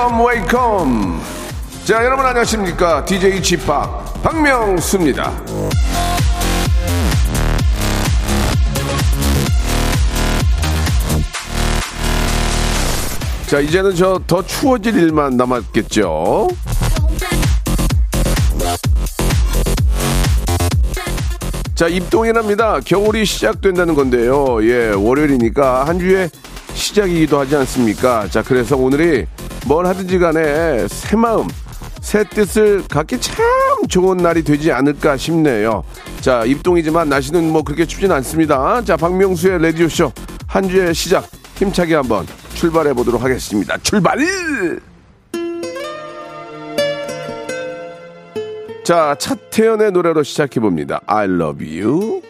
Welcome, welcome. 자, 여러분 안녕하십니까? DJ p 박명수입니다. 자, 이제는 저 더 추워질 일만 남았겠죠? 자, 입동이랍니다. 겨울이 시작된다는 건데요. 예, 월요일이니까 한 주의 시작이기도 하지 않습니까? 자, 그래서 오늘이 뭘 하든지 간에 새 마음, 새 뜻을 갖기 참 좋은 날이 되지 않을까 싶네요. 자, 입동이지만 날씨는 뭐 그렇게 춥진 않습니다. 자, 박명수의 라디오쇼 한 주의 시작 힘차게 한번 출발해 보도록 하겠습니다. 출발! 자, 차태현의 노래로 시작해 봅니다. I love you.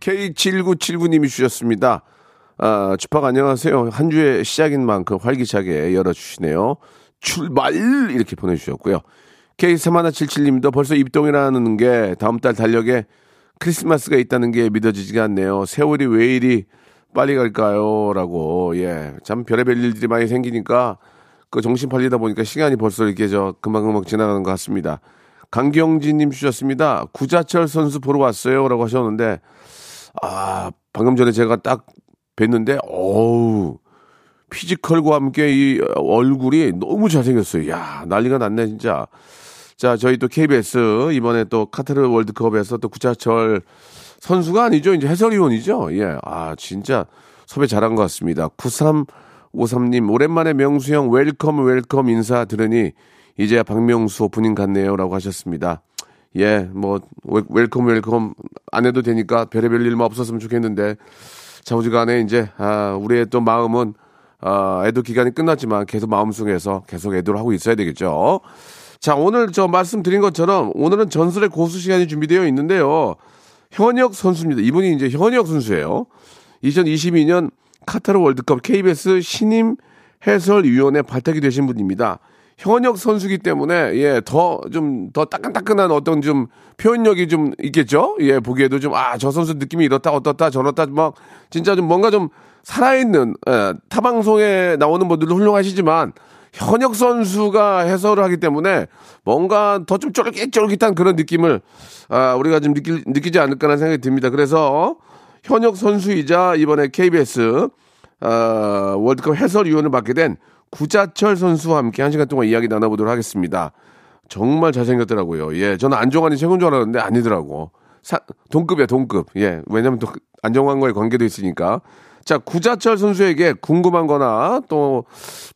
K7979님이 주셨습니다. 아, 주팍 안녕하세요. 한 주의 시작인 만큼 활기차게 열어주시네요. 출발! 이렇게 보내주셨고요. K3177님도 벌써 입동이라는 게 다음 달 달력에 크리스마스가 있다는 게 믿어지지가 않네요. 세월이 왜 이리 빨리 갈까요? 라고, 예. 참 별의별 일들이 많이 생기니까 그 정신 팔리다 보니까 시간이 벌써 이렇게 저 금방금방 지나가는 것 같습니다. 강경진님 주셨습니다. 구자철 선수 보러 왔어요. 라고 하셨는데, 아, 방금 전에 제가 딱 뵀는데, 어우, physical과 함께 이 얼굴이 너무 잘생겼어요. 야 난리가 났네, 진짜. 자, 저희 또 KBS 이번에 또 카타르 월드컵에서 또 구자철 선수가 아니죠. 이제 해설위원이죠. 예. 아, 진짜 섭외 잘한 것 같습니다. 9353님, 오랜만에 명수 형 welcome welcome 인사 들으니 이제야 박명수 오프닝 같네요. 라고 하셨습니다. 예, 뭐, wel- welcome welcome 안 해도 되니까 별의별 일만 없었으면 좋겠는데 자우지간에 이제, 아, 우리의 또 마음은 아, 애도 기간이 끝났지만 계속 마음속에서 계속 애도를 하고 있어야 되겠죠. 자, 오늘 저 말씀드린 것처럼 오늘은 전설의 고수 시간이 준비되어 있는데요. 현역 선수입니다. 이분이 이제 현역 선수예요. 2022년 카타르 월드컵 KBS 신임 해설위원회 발탁이 되신 분입니다. 현역 선수기 때문에 예, 더 좀 더 따끈따끈한 어떤 좀 표현력이 좀 있겠죠. 예, 보기에도 좀 아, 저 선수 느낌이 이렇다 어떻다 저렇다 막 진짜 좀 뭔가 좀 살아있는 예, 타 방송에 나오는 분들도 훌륭하시지만 현역 선수가 해설을 하기 때문에 뭔가 더 좀 쫄깃쫄깃한 그런 느낌을 아, 우리가 좀 느끼, 느끼지 않을까라는 생각이 듭니다. 그래서 현역 선수이자 이번에 KBS 어, 월드컵 해설위원을 맡게 된 구자철 선수와 함께 한 시간 동안 이야기 나눠보도록 하겠습니다. 정말 잘생겼더라고요. 예, 저는 안정환이 최고인 줄 알았는데 아니더라고. 사, 동급이야, 동급. 예, 왜냐면 또 안정환과의 관계도 있으니까. 자, 구자철 선수에게 궁금한 거나 또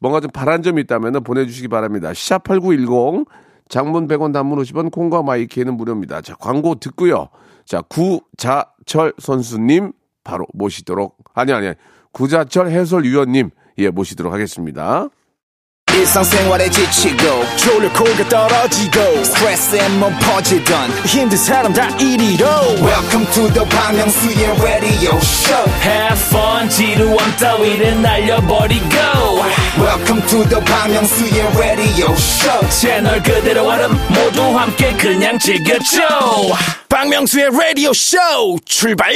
뭔가 좀 바란 점이 있다면 보내주시기 바랍니다. 샵8910 장문 100원 단문 50원 콩과 마이키에는 무료입니다. 자, 광고 듣고요. 자, 구자철 선수님 바로 모시도록 아니 아니 구자철 해설위원님 예 모시도록 하겠습니다. 일상생활에 지치고, 졸려 코가 떨어지고, 스트레스에 몸 퍼지던, 힘든 사람 다 이리로. welcome to the Bang Myung-soo's radio show Have fun, 지루함 따위를 날려버리고. welcome to the Bang Myung-soo's radio show 채널 그대로 얼음 모두 함께 그냥 즐겨줘. 박명수의 radio show 출발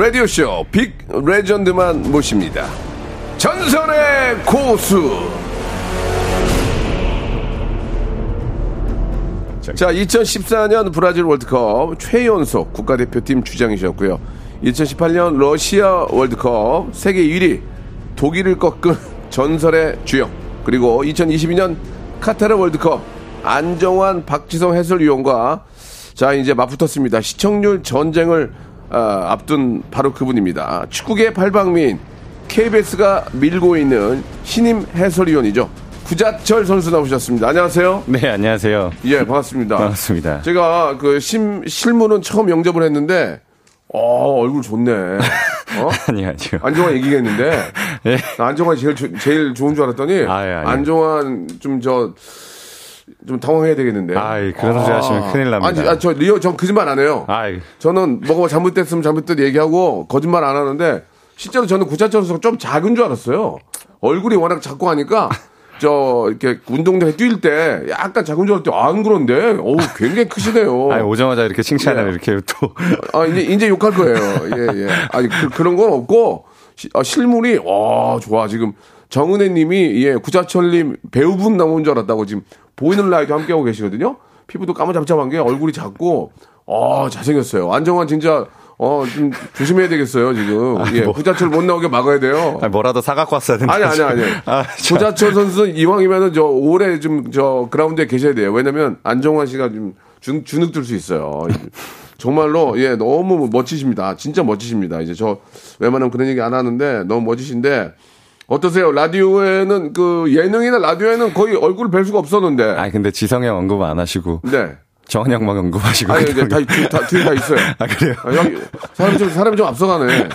라디오쇼 빅 레전드만 모십니다. 전설의 고수. 자, 2014년 브라질 월드컵 최연소 국가대표팀 주장이셨고요. 2018년 러시아 월드컵 세계 1위 독일을 꺾은 전설의 주역. 그리고 2022년 카타르 월드컵 안정환 박지성 해설위원과 자 이제 맞붙었습니다. 시청률 전쟁을 아, 앞둔 바로 그분입니다. 축구계 팔방미인 KBS가 밀고 있는 신임 해설위원이죠. 구자철 선수 나오셨습니다. 안녕하세요. 네, 안녕하세요. 예, 반갑습니다. 반갑습니다. 제가 그 심, 실무는 처음 영접을 했는데, 어, 얼굴 좋네. 어? 아니 아니요. 안정환 얘기했는데 예. 나 안정환이 제일 조- 제일 좋은 줄 알았더니 아, 예. 안정환 좀 저 좀 당황해야 되겠는데. 아이, 그런 소리 하시면 큰일 납니다. 아니, 아, 저 리오 전 거짓말 안 해요. 아이, 저는 뭐가 잘못됐으면 잘못됐 얘기하고 거짓말 안 하는데 실제로 저는 구자철 선수가 좀 작은 줄 알았어요. 얼굴이 워낙 작고 하니까 저 이렇게 운동장에 뛸 때 약간 작은 줄 알았더니 안 그런데 어우 굉장히 크시네요. 아니 오자마자 이렇게 칭찬을 예. 이렇게 또 아, 이제, 이제 욕할 거예요. 예, 예. 아니, 그, 런건 없고, 시- 아, 실물이, 와, 좋아. 지금 정은혜 님이, 예, 구자철님 배우분 나온 줄 알았다고 지금 보이는 라이도 함께하고 계시거든요. 피부도 까무잡잡한 게 얼굴이 작고, 어, 잘생겼어요. 안정환 진짜, 어, 좀 조심해야 되겠어요, 지금. 예, 구자철 못 나오게 막아야 돼요. 아니, 뭐라도 사갖고 왔어야 되는데. 아니, 아니, 아니. 아, 참. 구자철 선수 이왕이면은 저 올해 좀저 그라운드에 계셔야 돼요. 왜냐면 안정환 씨가 좀 주, 주눅 들 수 있어요. 정말로 예 너무 멋지십니다. 진짜 멋지십니다. 이제 저 웬만하면 그런 얘기 안 하는데 너무 멋지신데 어떠세요? 라디오에는 그 예능이나 라디오에는 거의 얼굴 뵐 수가 없었는데. 아니 근데 지성형 언급 안 하시고 네. 정한 형만 언급하시고. 아니 이제 다, 뒤- 다 뒤에 다 있어요. 아 그래요? 아, 여기 사람이 좀 사람이 좀 앞서가네.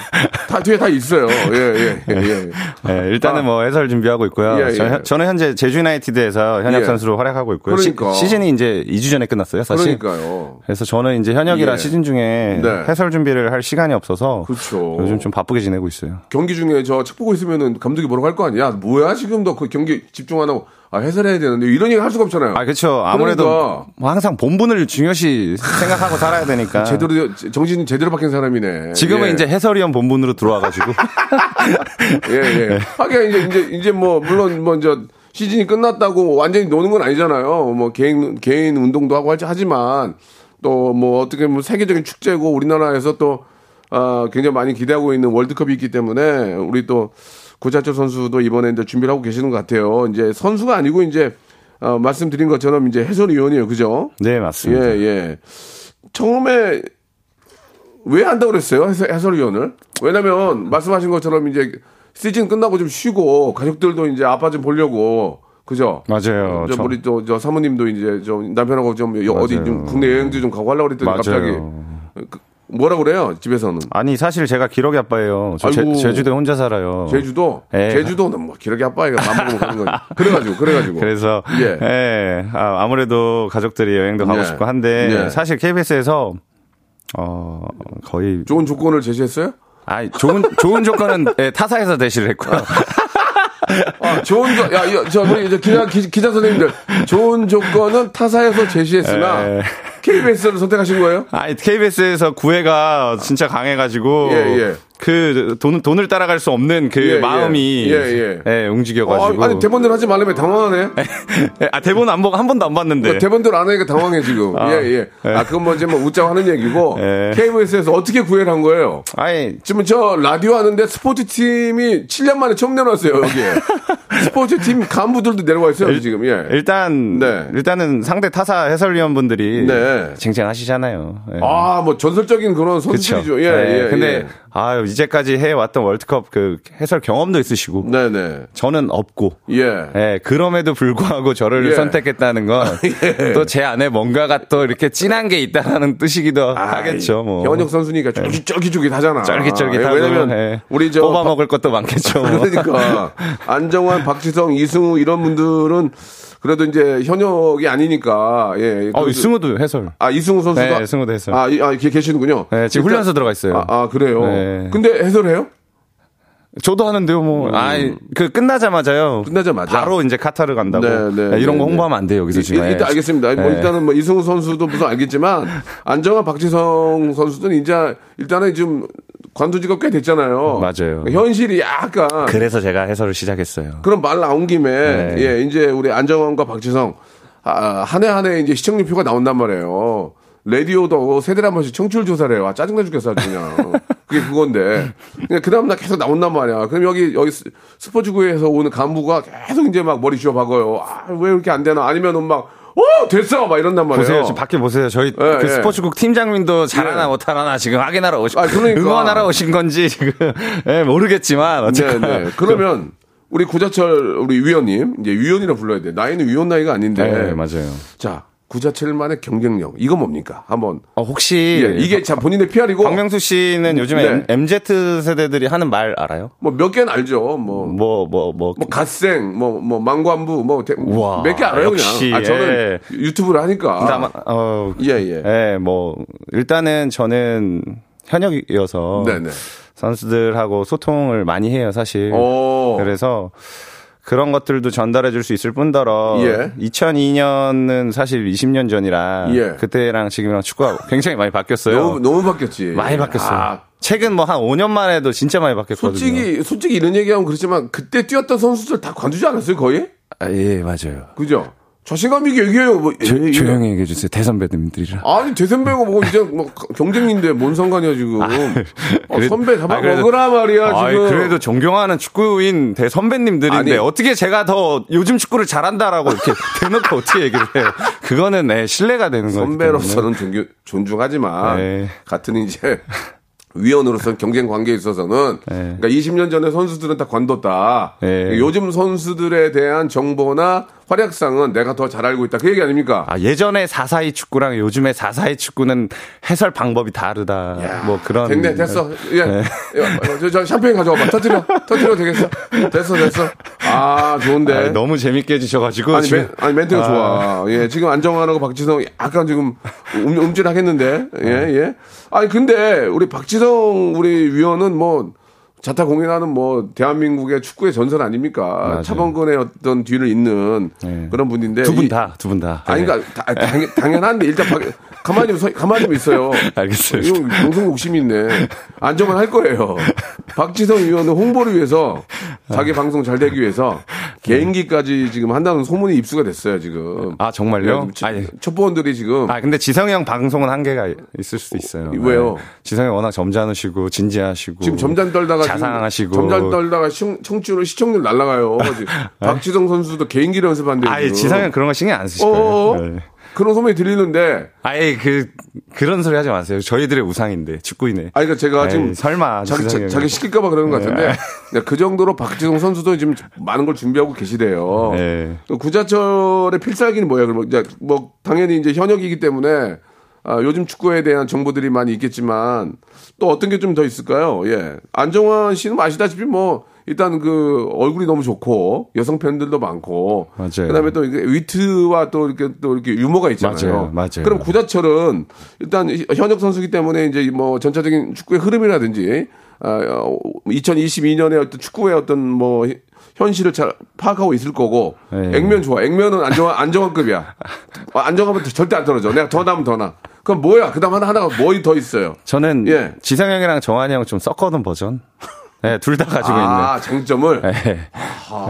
다 뒤에 다 있어요. 예, 예, 예, 예. 네, 일단은 아. 뭐 해설 준비하고 있고요. 예, 예. 저, 저는 현재 제주 유나이티드에서 현역 예. 선수로 활약하고 있고요. 그러니까. 시, 즌이 이제 2주 전에 끝났어요, 사실. 그러니까요. 그래서 저는 이제 현역이라 예. 시즌 중에 네. 해설 준비를 할 시간이 없어서 그렇죠. 요즘 좀 바쁘게 지내고 있어요. 경기 중에 저 책 보고 있으면은 감독이 뭐라고 할 거 아니야? 뭐야 지금 너 그 경기 집중 안 하고 아 해설해야 되는데 이런 얘기 할 수가 없잖아요. 아, 그렇죠. 아무래도 그러니까. 뭐 항상 본분을 중요시 생각하고 살아야 되니까. 제대로 정신 제대로 박힌 사람이네. 지금은 예. 이제 해설위원 본분으로 들어와 가지고. 예 예. 하긴 이제 이제 이제 뭐 물론 뭐저 시즌이 끝났다고 완전히 노는 건 아니잖아요. 뭐 개인 개인 운동도 하고 할지 하지만 또 뭐 어떻게 뭐 세계적인 축제고 우리나라에서 또 아, 굉장히 많이 기대하고 있는 월드컵이 있기 때문에 우리 또 구자철 선수도 이번에 이제 준비를 하고 계시는 것 같아요. 이제 선수가 아니고 이제 어, 말씀드린 것처럼 이제 해설위원이에요. 그죠? 네, 맞습니다. 예, 예. 처음에 왜 한다고 그랬어요? 해설, 해설위원을? 왜냐면 말씀하신 것처럼 이제 시즌 끝나고 좀 쉬고 가족들도 이제 아빠 좀 보려고 그죠? 맞아요. 저 저- 우리 또 저 사모님도 이제 좀 남편하고 좀 여- 어디 좀 맞아요. 국내 여행도 좀 가고 하려고 그랬더니 맞아요. 갑자기 그- 뭐라 그래요? 집에서는 아니, 사실 제가 기러기 아빠예요. 저 아이고. 제, 주도에 혼자 살아요. 제주도 예. 제주도는 뭐 기러기 아빠이가 맘먹으면 가는 거지. 그래가지고 그래가지고 그래서 예. 예. 아, 아무래도 가족들이 여행도 가고 예. 싶고 한데 예. 사실 KBS에서 어 거의 좋은 조건을 제시했어요? 아 좋은 좋은 조건은 예, 타사에서 대시를 했고요. 아, 좋은 조, 야, 이거, 저, 우리, 기자, 기, 기자 선생님들. 좋은 조건은 타사에서 제시했으나, 예. KBS를 선택하신 거예요? 아니 KBS에서 구애가 진짜 강해가지고 예, 예. 그 돈, 돈을 따라갈 수 없는 그 예, 예. 마음이 예, 예. 움직여가지고 아, 니 대본대로 하지 말라며 당황하네. 예, 아 대본 안 보고 한 번도 안 봤는데 대본대로 안 하니까 당황해, 지금. 아, 예, 예. 예. 아, 그건 뭐 이제 뭐 웃자고 하는 얘기고, 예. KBS에서 어떻게 구애를 한 거예요? 아니 지금 저 라디오 하는데 스포츠 팀이 7년 만에 처음 내려왔어요, 여기에. 스포츠 팀 간부들도 내려와 있어요, 지금. 예. 일단 네. 일단은 상대 타사 해설위원분들이 네. 쟁쟁하시잖아요. 예. 아, 뭐 전설적인 그런. 선수들이죠. 예, 네, 예. 근데 예. 아 이제까지 해 왔던 월드컵 그 해설 경험도 있으시고 네네. 저는 없고 예. 예, 그럼에도 불구하고 저를 예. 선택했다는 건 또제 안에 뭔가가 또 이렇게 진한 게 있다라는 뜻이기도 하겠죠. 뭐 현역 선수니까 쫄깃쫄깃 하잖아. 쫄깃쫄깃하고 예, 왜냐면 예. 우리 저 뽑아 먹을 것도 많겠죠. 뭐. 그러니까 안정환, 박지성, 이승우 이런 분들은 그래도 이제 현역이 아니니까 예. 어, 이승우도 해설. 아 이승우 선수가 네, 이승우도 해설. 아, 이- 아 계시는군요. 네, 지금 훈련소 들어가 있어요. 아, 아, 그래요. 네. 근데 해설해요? 저도 하는데요, 뭐. 아, 그 끝나자마자요. 음. 끝나자마자? 바로 이제 카타르 간다고. 네, 네, 네, 이런 네, 거 네. 홍보하면 안 돼요, 여기서 일- 지금. 일단 예. 알겠습니다. 뭐 네. 일단은 뭐 이승우 선수도 무슨 알겠지만 안정환, 박지성 선수들은 이제 일단은 좀 관두지가 꽤 됐잖아요. 맞아요. 현실이 약간 그래서 제가 해설을 시작했어요. 그런 말 나온 김에 네. 예 이제 우리 안정환과 박지성 아, 한해 한 해 이제 시청률표가 나온단 말이에요. 라디오도 세대를 한 번씩 청취율 조사를 해요. 아, 짜증나 죽겠어 아주 그냥. 그게 그건데. 그냥 그 다음날 계속 나온단 말이야. 그럼 여기 여기 스- 스포츠구에서 오는 간부가 계속 이제 막 머리 쥐어 박아요. 아, 왜 이렇게 안 되나? 아니면은 막 어, 됐어! 막 이런단 말이에요. 보세요. 지금 밖에 보세요. 저희 예, 그 예. 스포츠국 팀장님도 잘하나 예. 못하나 지금 확인하러 오신, 아, 그러니까. 응원하러 오신 건지 지금 예, 모르겠지만 네, 어쨌건 네. 그러면 우리 구자철 우리 위원님 이제 위원이라 불러야 돼. 나이는 위원 나이가 아닌데. 네, 맞아요. 자, 구자철만의 경쟁력 이거 뭡니까? 한번 어, 혹시 예, 이게 참 본인의 PR이고 박명수 씨는 요즘에 네. MZ 세대들이 하는 말 알아요? 뭐 몇 개는 알죠. 뭐 뭐 뭐뭐뭐 갓생, 뭐, 뭐, 망관부, 뭐, 몇 개 알아요, 역시, 그냥. 아, 저는 예. 유튜브를 하니까. 근데 아마 어 예, 예. 예, 뭐 일단은 저는 현역이어서 네네. 선수들하고 소통을 많이 해요, 사실. 오. 그래서 그런 것들도 전달해 줄 수 있을 뿐더러 예. 2002년은 사실 20년 전이라 예. 그때랑 지금이랑 축구가 굉장히 많이 바뀌었어요. 너무, 너무 바뀌었지. 많이 바뀌었어요. 아, 최근 뭐 한 5년 만에도 진짜 많이 바뀌었거든요. 솔직히, 솔직히 이런 얘기하면 그렇지만 그때 뛰었던 선수들 다 관두지 않았어요, 거의? 아, 예, 맞아요. 그죠? 자신감 있게 얘기해요. 뭐, 조, 예, 예. 조용히 얘기해 주세요. 대선배님들이라. 아니 대선배가 뭐 이제 뭐 경쟁인데 뭔 상관이야 지금? 어, 그래- 선배 잡아 아, 먹으라 말이야 아이, 지금. 그래도 존경하는 축구인 대선배님들인데 아니. 어떻게 제가 더 요즘 축구를 잘한다라고 이렇게 대놓고 어떻게 얘기를 해요? 그거는 네, 신뢰가 되는 거예요. 선배로서는 존경, 존중하지만 네. 같은 이제 위원으로서 경쟁 관계에 있어서는 네. 그러니까 20년 전에 선수들은 다 관뒀다. 네. 요즘 선수들에 대한 정보나 활약상은 내가 더 잘 알고 있다. 그 얘기 아닙니까? 아, 예전에 442 축구랑 요즘에 442 축구는 해설 방법이 다르다. 뭐 그런. 됐네, 됐어. 예. 네. 예, 저, 저 샴페인 가져와봐. 터트려. 터트려 되겠어. 됐어, 됐어. 아, 좋은데. 아, 너무 재밌게 해주셔가지고. 아니, 지금- 멘, 아니 멘트가 아. 좋아. 예, 지금 안정환하고 박지성 약간 지금 음, 음질하겠는데. 예, 네. 예. 아니 근데 우리 박지성 우리 위원은 뭐 자타 공인하는 뭐 대한민국의 축구의 전설 아닙니까? 맞아요. 차범근의 어떤 뒤를 잇는 네. 그런 분인데 두분 이- 다, 두 분 다. 아니 네. 그러니까 다- 당연, 당연한데 일단 박- 가만히 좀 서, 가만히 좀 있어요. 알겠어요. 이거 방송 욕심이 있네. 안정은 할 거예요. 박지성 위원은 홍보를 위해서 자기 방송 잘 되기 위해서 개인기까지 지금 한다는 소문이 입수가 됐어요 지금. 아, 정말요? 네, 아니. 첩보원들이 지금 아, 근데 지성이 형 방송은 한계가 있을 수도 있어요. 왜요? 네. 지성이 형 워낙 점잖으시고, 진지하시고. 지금 점잔 떨다가 자상하시고. 점잔 떨다가 시, 청취율 시청률 날라가요. 지금 박지성 선수도 개인기 연습한데. 아예 형 그런 거 신경 안 쓰실? 거예요. 네. 그런 소문이 들리는데 아예 그, 그런 소리 하지 마세요. 저희들의 우상인데, 축구인의. 아니, 그러니까 제가 에이, 지금 설마 자기, 자, 자기 시킬까봐 그러는 것 같은데 네. 근데 그 정도로 박지성 선수도 지금 많은 걸 준비하고 계시대요. 네. 그 구자철의 필살기는 뭐야? 그럼 이제 뭐 당연히 이제 현역이기 때문에 아, 요즘 축구에 대한 정보들이 많이 있겠지만 또 어떤 게 좀 더 있을까요? 예, 안정환 씨는 아시다시피 뭐 일단 그 얼굴이 너무 좋고 여성 팬들도 많고 맞아요. 그다음에 또 위트와 또 이렇게 또 이렇게 유머가 있잖아요. 맞아요. 맞아요. 그럼 구자철은 일단 현역 선수기 때문에 이제 뭐 전체적인 축구의 흐름이라든지 아, 2022년에 어떤 축구의 어떤 뭐 현실을 잘 파악하고 있을 거고 네. 액면 좋아. 액면은 안정환 안정환급이야. 아, 안정환은 절대 안 떨어져. 내가 더 나면 더 나. 그럼 뭐야? 그 다음 하나 하나가 뭐 더 있어요? 저는 예. 지성 형이랑 정한이 형 좀 섞어놓은 버전. 네, 둘 다 가지고 아 장점을 있는. 네.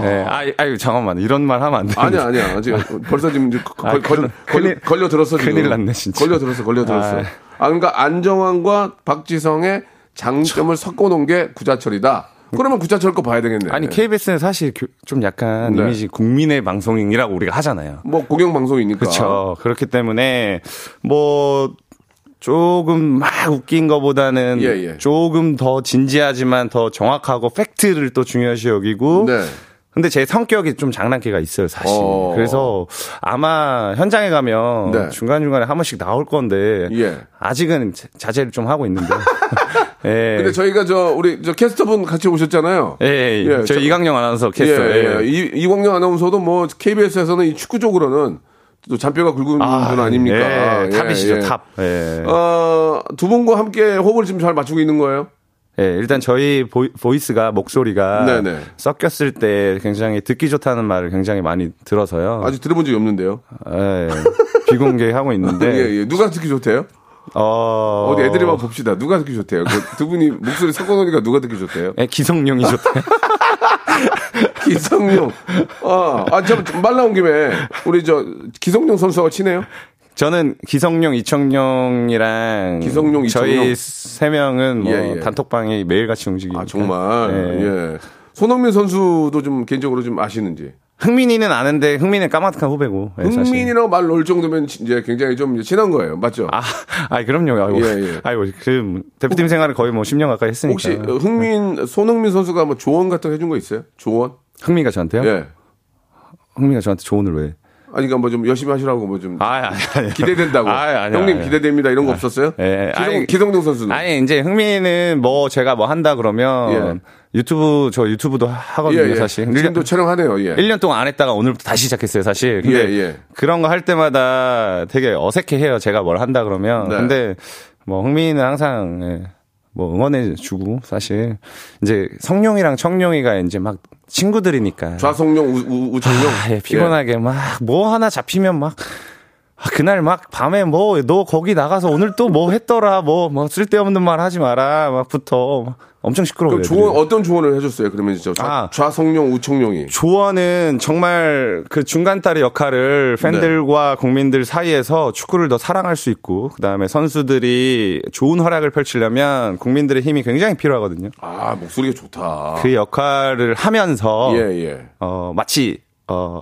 네. 아, 아유, 잠깐만. 이런 말 하면 안 돼. 아니야 아니야. 지금 벌써 지금 거- 아, 걸, 걸, 큰일- 걸, 걸려 들었어 지금. 큰일 났네, 진짜. 걸려 들었어 걸려 들었어. 아. 아, 그러니까 안정환과 박지성의 장점을 섞어놓은 게 구자철이다. 그러면 구자철 거 봐야 되겠네. 아니, KBS는 사실 교- 좀 약간 네. 이미지 국민의 방송이라고 우리가 하잖아요. 뭐 공영 방송이니까. 그렇죠. 그렇기 때문에 뭐 조금 막 웃긴 거보다는 예, 예. 조금 더 진지하지만 더 정확하고 팩트를 또 중요시 여기고 네. 근데 제 성격이 좀 장난기가 있어요, 사실. 어. 그래서 아마 현장에 가면 네. 중간중간에 한 번씩 나올 건데 예. 아직은 자- 자제를 좀 하고 있는데. 예. 근데 저희가 저 우리 저 캐스터분 같이 오셨잖아요. 예, 예, 예, 저희 저- 이강영 아나운서 예, 캐스터. 예. 예. 이, 이광영 아나운서도 뭐 KBS에서는 이 축구 쪽으로는 또 잔뼈가 굵은 분 아닙니까? 예, 탑이시죠, 탑. 예. 어, 두 분과 함께 호흡을 지금 잘 맞추고 있는 거예요? 예, 일단 저희 voi-, voice가 목소리가 네네. 섞였을 때 굉장히 듣기 좋다는 말을 굉장히 많이 들어서요. 아직 들어본 적이 없는데요. 예, 비공개하고 있는데 예, 예. 누가 듣기 좋대요? 어, 어디 애들이 한번 봅시다. 누가 듣기 좋대요? 그 두 분이 목소리 섞어놓으니까 누가 듣기 좋대요? 예, 기성용이 좋다. 기성용. 아, 아, 저말 나온 김에 우리 저 기성용 선수하고 친해요? 저는 기성용, 이청용이랑 기성용, 저희 이청용. 세 명은 뭐 예, 예. 단톡방이 매일 같이 움직이니까. 아, 정말. 예. 예. 손흥민 선수도 좀 개인적으로 좀 아시는지. 흥민이는 아는데 흥민은 까마득한 후배고. 예, 사실. 흥민이랑 말 놓을 정도면 이제 굉장히 좀 친한 거예요. 맞죠? 아, 아 그럼요. 아이고, 예, 예. 아이고, 그 대표팀 생활을 거의 뭐 10년 가까이 했으니까. 혹시 어, 흥민, 손흥민 선수가 뭐 조언 같은 거 해준 거 있어요? 조언? 흥민가 저한테요? 예. 흥민가 저한테 조언을 왜? 아니, 그러니까 뭐 좀 열심히 하시라고 뭐 좀 아, 아니. 기대된다고. 아, 아니, 형님 아니. 기대됩니다. 이런 거 없었어요? 예, 기성, 아니, 기성용 선수는. 아니, 이제 흥민은 뭐 제가 뭐 한다 그러면 유튜브, 저 유튜브도 하거든요, 예, 예. 사실. 지금도 촬영하네요. 예. 1년 동안 안 했다가 오늘부터 다시 시작했어요, 사실. 근데 예, 예. 그런 거 할 때마다 되게 어색해 해요, 제가 뭘 한다 그러면. 네. 근데 뭐 흥민이는 항상 예, 뭐 응원해 주고 사실 이제 성룡이랑 청룡이가 이제 막 친구들이니까. 좌성용, 우, 우, 우청용. 아, 예, 피곤하게 막뭐 하나 잡히면 막 아, 그날 막 밤에 뭐 너 거기 나가서 오늘 또 뭐 했더라 뭐뭐 쓸데없는 말 하지 마라 막부터 막 엄청 시끄러워요. 조언, 어떤 조언을 해줬어요? 그러면 진짜 좌, 아. 좌성용, 우청용이. 조언은 정말 그 중간다리 역할을 팬들과 국민들 사이에서 축구를 더 사랑할 수 있고 그 다음에 선수들이 좋은 활약을 펼치려면 국민들의 힘이 굉장히 필요하거든요. 아, 목소리가 좋다. 그 역할을 하면서 예, 예. 어 마치 어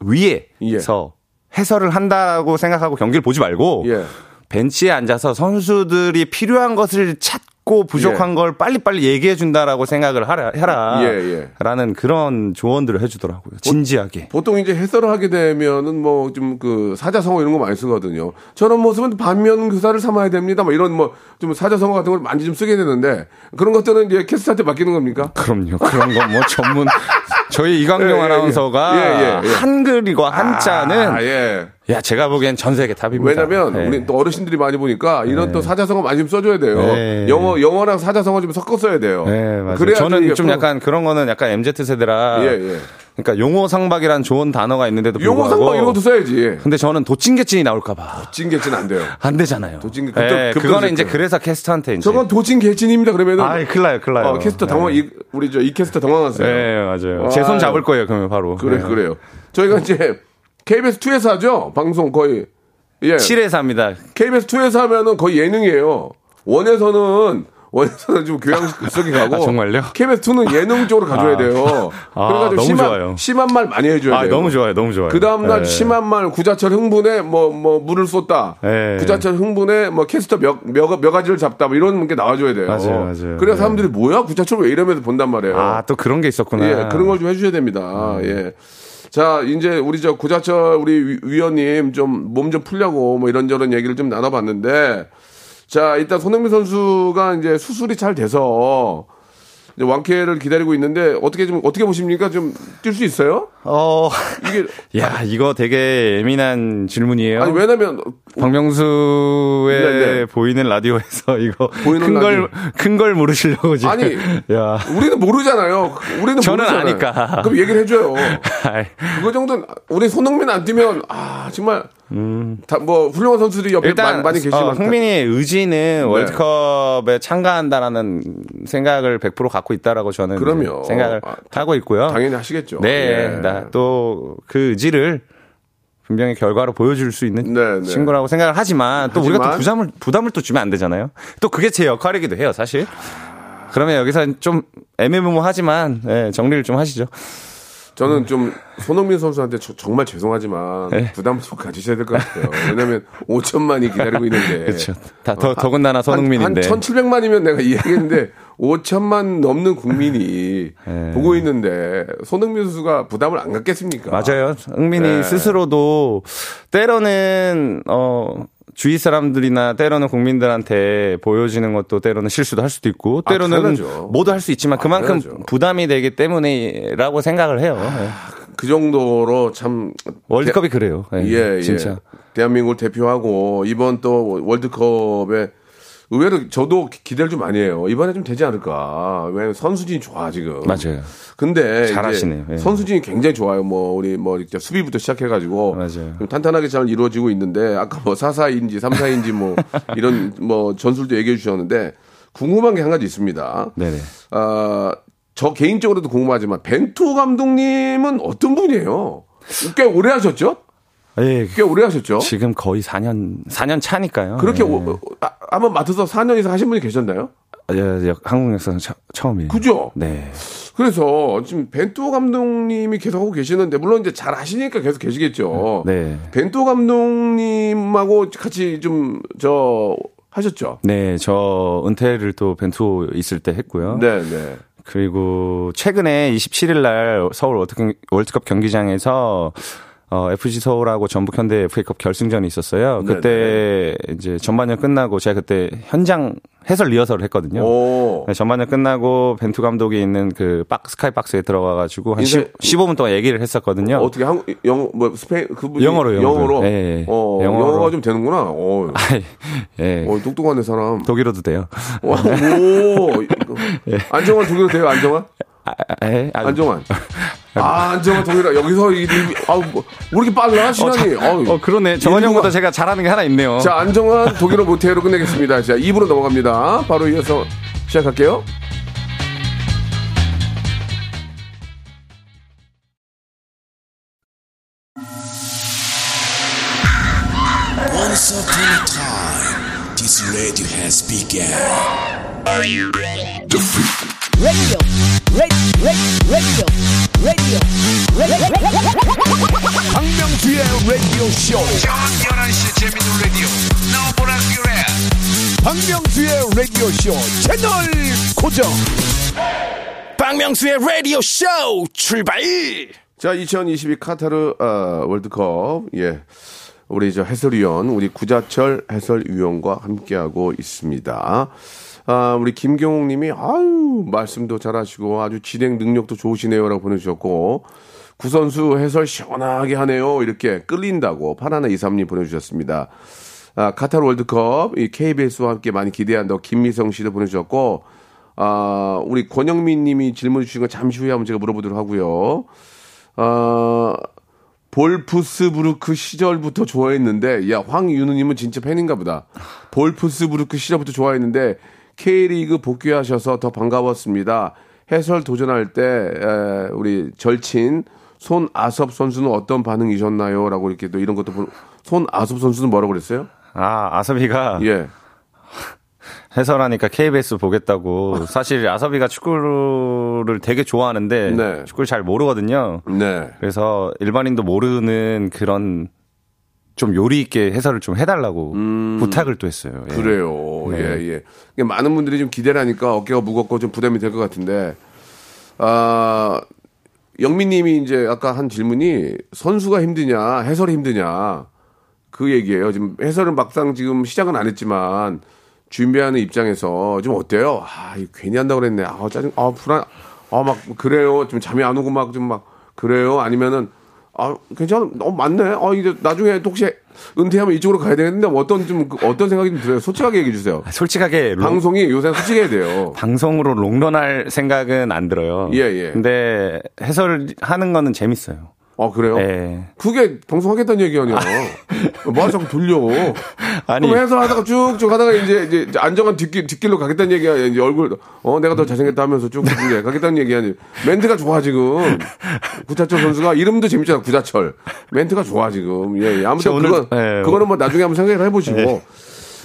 위에서 예. 해설을 한다고 생각하고 경기를 보지 말고 예. 벤치에 앉아서 선수들이 필요한 것을 찾 고 부족한 예. 걸 빨리빨리 얘기해 준다라고 생각을 하라, 해라. 예, 예. 라는 그런 조언들을 해 주더라고요. 진지하게. 보 통 이제 해설을 하게 되면은 뭐 좀 그 사자성어 이런 거 많이 쓰거든요. 저런 모습은 반면 교사를 삼아야 됩니다. 뭐 이런 뭐 좀 사자성어 같은 걸 많이 좀 쓰게 되는데 그런 것들은 이제 캐스트한테 맡기는 겁니까? 그럼요. 그런 거뭐 전문. 저희 이광용 예, 예, 예. 아나운서가. 한글과 한자는 아, 예. 야 제가 보기엔 전 세계 답입니다. 왜냐면 예. 우리 또 어르신들이 많이 보니까 이런 또 사자성어 많이 좀 써줘야 돼요. 네. 영어 영어랑 사자성어 좀 섞어 써야 돼요. 네, 맞아요. 그래야 저는 좀 약간 그런 거는 약간 MZ 세대라. 예, 예. 그러니까 용어 상박이란 좋은 단어가 있는데도 용어 불구하고 상방 이런 것도 써야지. 근데 저는 도찐개찐이 나올까봐 찡개진 안 돼요. 안 되잖아요. 도찐개- 예, 급도- 급도 그거는 이제. 그래서 캐스터한테 이제. 저건 도찐 개찐입니다. 그러면은 아, 큰일 나요, 큰일 나요. 어, 캐스터 당황 이 우리 저 이 캐스터 당황하세요. 네, 맞아요. 아유. 제손 잡을 거예요, 그러면 바로. 그래 네. 그래요. 저희가 이제 KBS 2에서 하죠. 방송 거의 예. 7회사 합니다. KBS 2에서 하면은 거의 예능이에요. 원에서는 원에서는 좀 교양식속에 가고 아, 정말요? KBS 2는 예능 쪽으로 가줘야 아. 돼요. 아, 그래가지고 너무 심한, 좋아요. 심한 말 많이 해줘야 아, 돼요. 너무 좋아요, 너무 좋아요. 그 다음 날 네. 심한 말 구자철 흥분에 뭐뭐 물을 쏟다. 네. 구자철 흥분에 뭐 캐스터 몇, 몇, 가지를 잡다. 뭐 이런 게 나와줘야 돼요. 맞아요, 맞아요. 그래야 네. 사람들이 뭐야 구자철 왜 이러면서 본단 말이에요. 아, 또 그런 게 있었구나. 예, 그런 걸 좀 해주셔야 됩니다. 예. 자, 이제 우리 저 구자철 우리 위- 위원님 좀몸좀 풀려고 뭐 이런저런 얘기를 좀 나눠봤는데 자, 일단 손흥민 선수가 이제 수술이 잘 돼서 완쾌를 기다리고 있는데 어떻게 좀 어떻게 보십니까? 좀 뛸 수 있어요? 어, 이게 야, 이거 되게 예민한 질문이에요. 아니 왜냐면 박명수의 네, 네. 보이는 라디오에서 이거 큰 걸. 큰걸 물으시려고 지금. 아니, 야. 우리는 모르잖아요. 우리는 저는 모르잖아요. 아니까. 그럼 얘기를 해줘요. 그거 정도는 우리 손흥민 안 뛰면 아 정말 다 뭐 훌륭한 선수들이 옆에 음. 일단 많이, 계시지만 어, 흥민이의 네. 의지는 월드컵에 참가한다라는 생각을 100% 갖고 있다라고 저는 그럼요. 생각을 아, 하고 있고요. 당연히 하시겠죠. 네, 예. 또그 의지를 분명히 결과로 보여줄 수 있는 네, 네. 친구라고 생각을 하지만 또 우리가 또 하지만 부담을 부담을 또 주면 안 되잖아요. 또 그게 제 역할이기도 해요, 사실. 그러면 여기서 좀 애매모호하지만 예, 정리를 좀 하시죠. 저는 좀 손흥민 선수한테 저- 정말 죄송하지만 네. 부담을 좀 가지셔야 될 것 같아요. 왜냐하면 5천만이 기다리고 있는데. 그렇죠. 다 더, 더군다나 손흥민인데. 한, 한 1,700만이면 내가 이해하겠는데 5천만 넘는 국민이 네. 보고 있는데 손흥민 선수가 부담을 안 갖겠습니까? 맞아요. 흥민이 네. 스스로도 때로는 어 주위 사람들이나 때로는 국민들한테 보여지는 것도 때로는 실수도 할 수도 있고 아, 때로는 당연하죠. 모두 할 수 있지만 그만큼 당연하죠. 부담이 되기 때문에라고 생각을 해요. 예. 그 정도로 참 월드컵이 그래요. 예, 예, 예. 진짜. 대한민국을 대표하고 이번 또 월드컵에 의외로 저도 기- 기대를 좀 많이 해요. 이번에 좀 되지 않을까. 왜냐면 선수진이 좋아 지금. 맞아요. 근데 이제 잘하시네요. 예. 선수진이 굉장히 좋아요. 뭐 우리 뭐 이렇게 수비부터 시작해가지고 맞아요. 좀 탄탄하게 잘 이루어지고 있는데 아까 뭐 4사인지 3사인지 뭐 이런 뭐 전술도 얘기해 주셨는데 궁금한 게 한 가지 있습니다. 네네. 아, 저 개인적으로도 궁금하지만 벤투 감독님은 어떤 분이에요? 꽤 오래 하셨죠? 예, 꽤 오래 하셨죠? 지금 거의 4년 4년 차니까요. 그렇게 예. 오- 아, 한번 맡아서 4년 이상 하신 분이 계셨나요? 예, 예, 한국 역사는 처, 처음이에요. 그죠? 네. 그래서 지금 벤투 감독님이 계속 하고 계시는데 물론 이제 잘 하시니까 계속 계시겠죠. 네. 벤투 감독님하고 같이 좀저 하셨죠. 네, 저 은퇴를 또 벤투 있을 때 했고요. 네, 네. 그리고 최근에 27일 날 서울 월드컵 경기장에서 어, FC 서울하고 전북 현대 FA컵 결승전이 있었어요. 그때 이제 전반전 끝나고 제가 그때 현장 해설 리허설을 했거든요. 오. 네, 전반전 끝나고 벤투 감독이 있는 그 박스 스카이 박스에 들어가 가지고 한 인사- 10, 15분 동안 얘기를 했었거든요. 어 떻게 한국 영어 뭐 스페인 그분이 영어로, 영어로. 영어로 예, 예. 어, 영어로. 영어가 좀 되는구나. 어. 예. 어, 똑똑하네 사람. 독일어도 돼요. 와, 오. 안정환 독일어 돼요? 안정환? 아, 예. 아, 안정환. 아, 안정환 독일어. 여기서 이, 이 아우 뭐, 왜 이렇게 빨라 시간이? 어우. 어, 그러네. 정원 일부가- 형보다 제가 잘하는 게 하나 있네요. 자, 안정환 독일어 못해요로 끝내겠습니다. 자, 2부로 넘어갑니다. 바로 이어서 시작할게요. Radio radio, radio, radio, radio, radio. 박명수의 라디오 쇼. 저녁 11시 재밌는 라디오 너보라 그래 박명수의 라디오 쇼 채널 고정. 박명수의 라디오 쇼 출발! 자, 2022 카타르 어, 월드컵 예. 우리 저 해설위원 우리 구자철 해설위원과 함께하고 있습니다. 아, 우리 김경욱 님이 아유, 말씀도 잘하시고 아주 진행 능력도 좋으시네요라고 보내 주셨고 구선수 해설 시원하게 하네요. 이렇게 끌린다고 파나나 이삼님 보내 주셨습니다. 아, 카타르 월드컵 이 KBS와 함께 많이 기대한다고 김미성 씨도 보내 주셨고 아, 우리 권영민 님이 질문 주신 거 잠시 후에 한번 제가 물어보도록 하고요. 어, 볼프스부르크 시절부터 좋아했는데, 야, 황윤우님은 진짜 팬인가 보다. 볼프스부르크 시절부터 좋아했는데, K리그 복귀하셔서 더 반가웠습니다. 해설 도전할 때, 에, 우리 절친, 손아섭 선수는 어떤 반응이셨나요? 라고 이렇게 또 이런 것도, 보- 손아섭 선수는 뭐라고 그랬어요? 아, 아섭이가 예. 해설하니까 KBS 보겠다고. 사실 아섭이가 축구를 되게 좋아하는데 네. 축구를 잘 모르거든요. 네. 그래서 일반인도 모르는 그런 좀 요리 있게 해설을 좀 해달라고 부탁을 또 했어요. 예. 음. 그래요. 네. 예, 예. 많은 분들이 좀 기대를 하니까 어깨가 무겁고 좀 부담이 될 것 같은데, 아, 영민 님이 이제 아까 한 질문이 선수가 힘드냐, 해설이 힘드냐, 그 얘기예요. 지금 해설은 막상 지금 시작은 안 했지만, 준비하는 입장에서 좀 어때요? 아, 이거 괜히 한다고 그랬네. 아, 짜증, 아, 불안, 아, 막, 그래요. 좀 잠이 안 오고 막 좀 막, 그래요. 아니면은, 아, 괜찮아. 어, 맞네. 아, 이제 나중에 또 혹시 은퇴하면 이쪽으로 가야 되겠는데 뭐 어떤 좀, 그 어떤 생각이 좀 들어요? 솔직하게 얘기해 주세요. 솔직하게 롱- 방송이 요새 솔직해야 돼요. 방송으로 롱런할 생각은 안 들어요. 예, 예. 근데 해설하는 거는 재밌어요. 아, 그래요? 예. 그게 방송하겠다는 얘기 아니야. 뭐 자꾸 돌려. 아니. 그럼 해설하다가 쭉쭉 하다가 이제, 이제 안정한 뒷길, 뒷길로 가겠다는 얘기야. 이제 얼굴, 어, 내가 더 잘생겼다 하면서 쭉 이제 가겠다는 얘기 아니. 멘트가 좋아, 지금. 구자철 선수가 이름도 재밌잖아, 구자철. 멘트가 좋아, 지금. 예, 예. 아무튼 그건, 예. 그거는 뭐 나중에 한번 생각을 해보시고.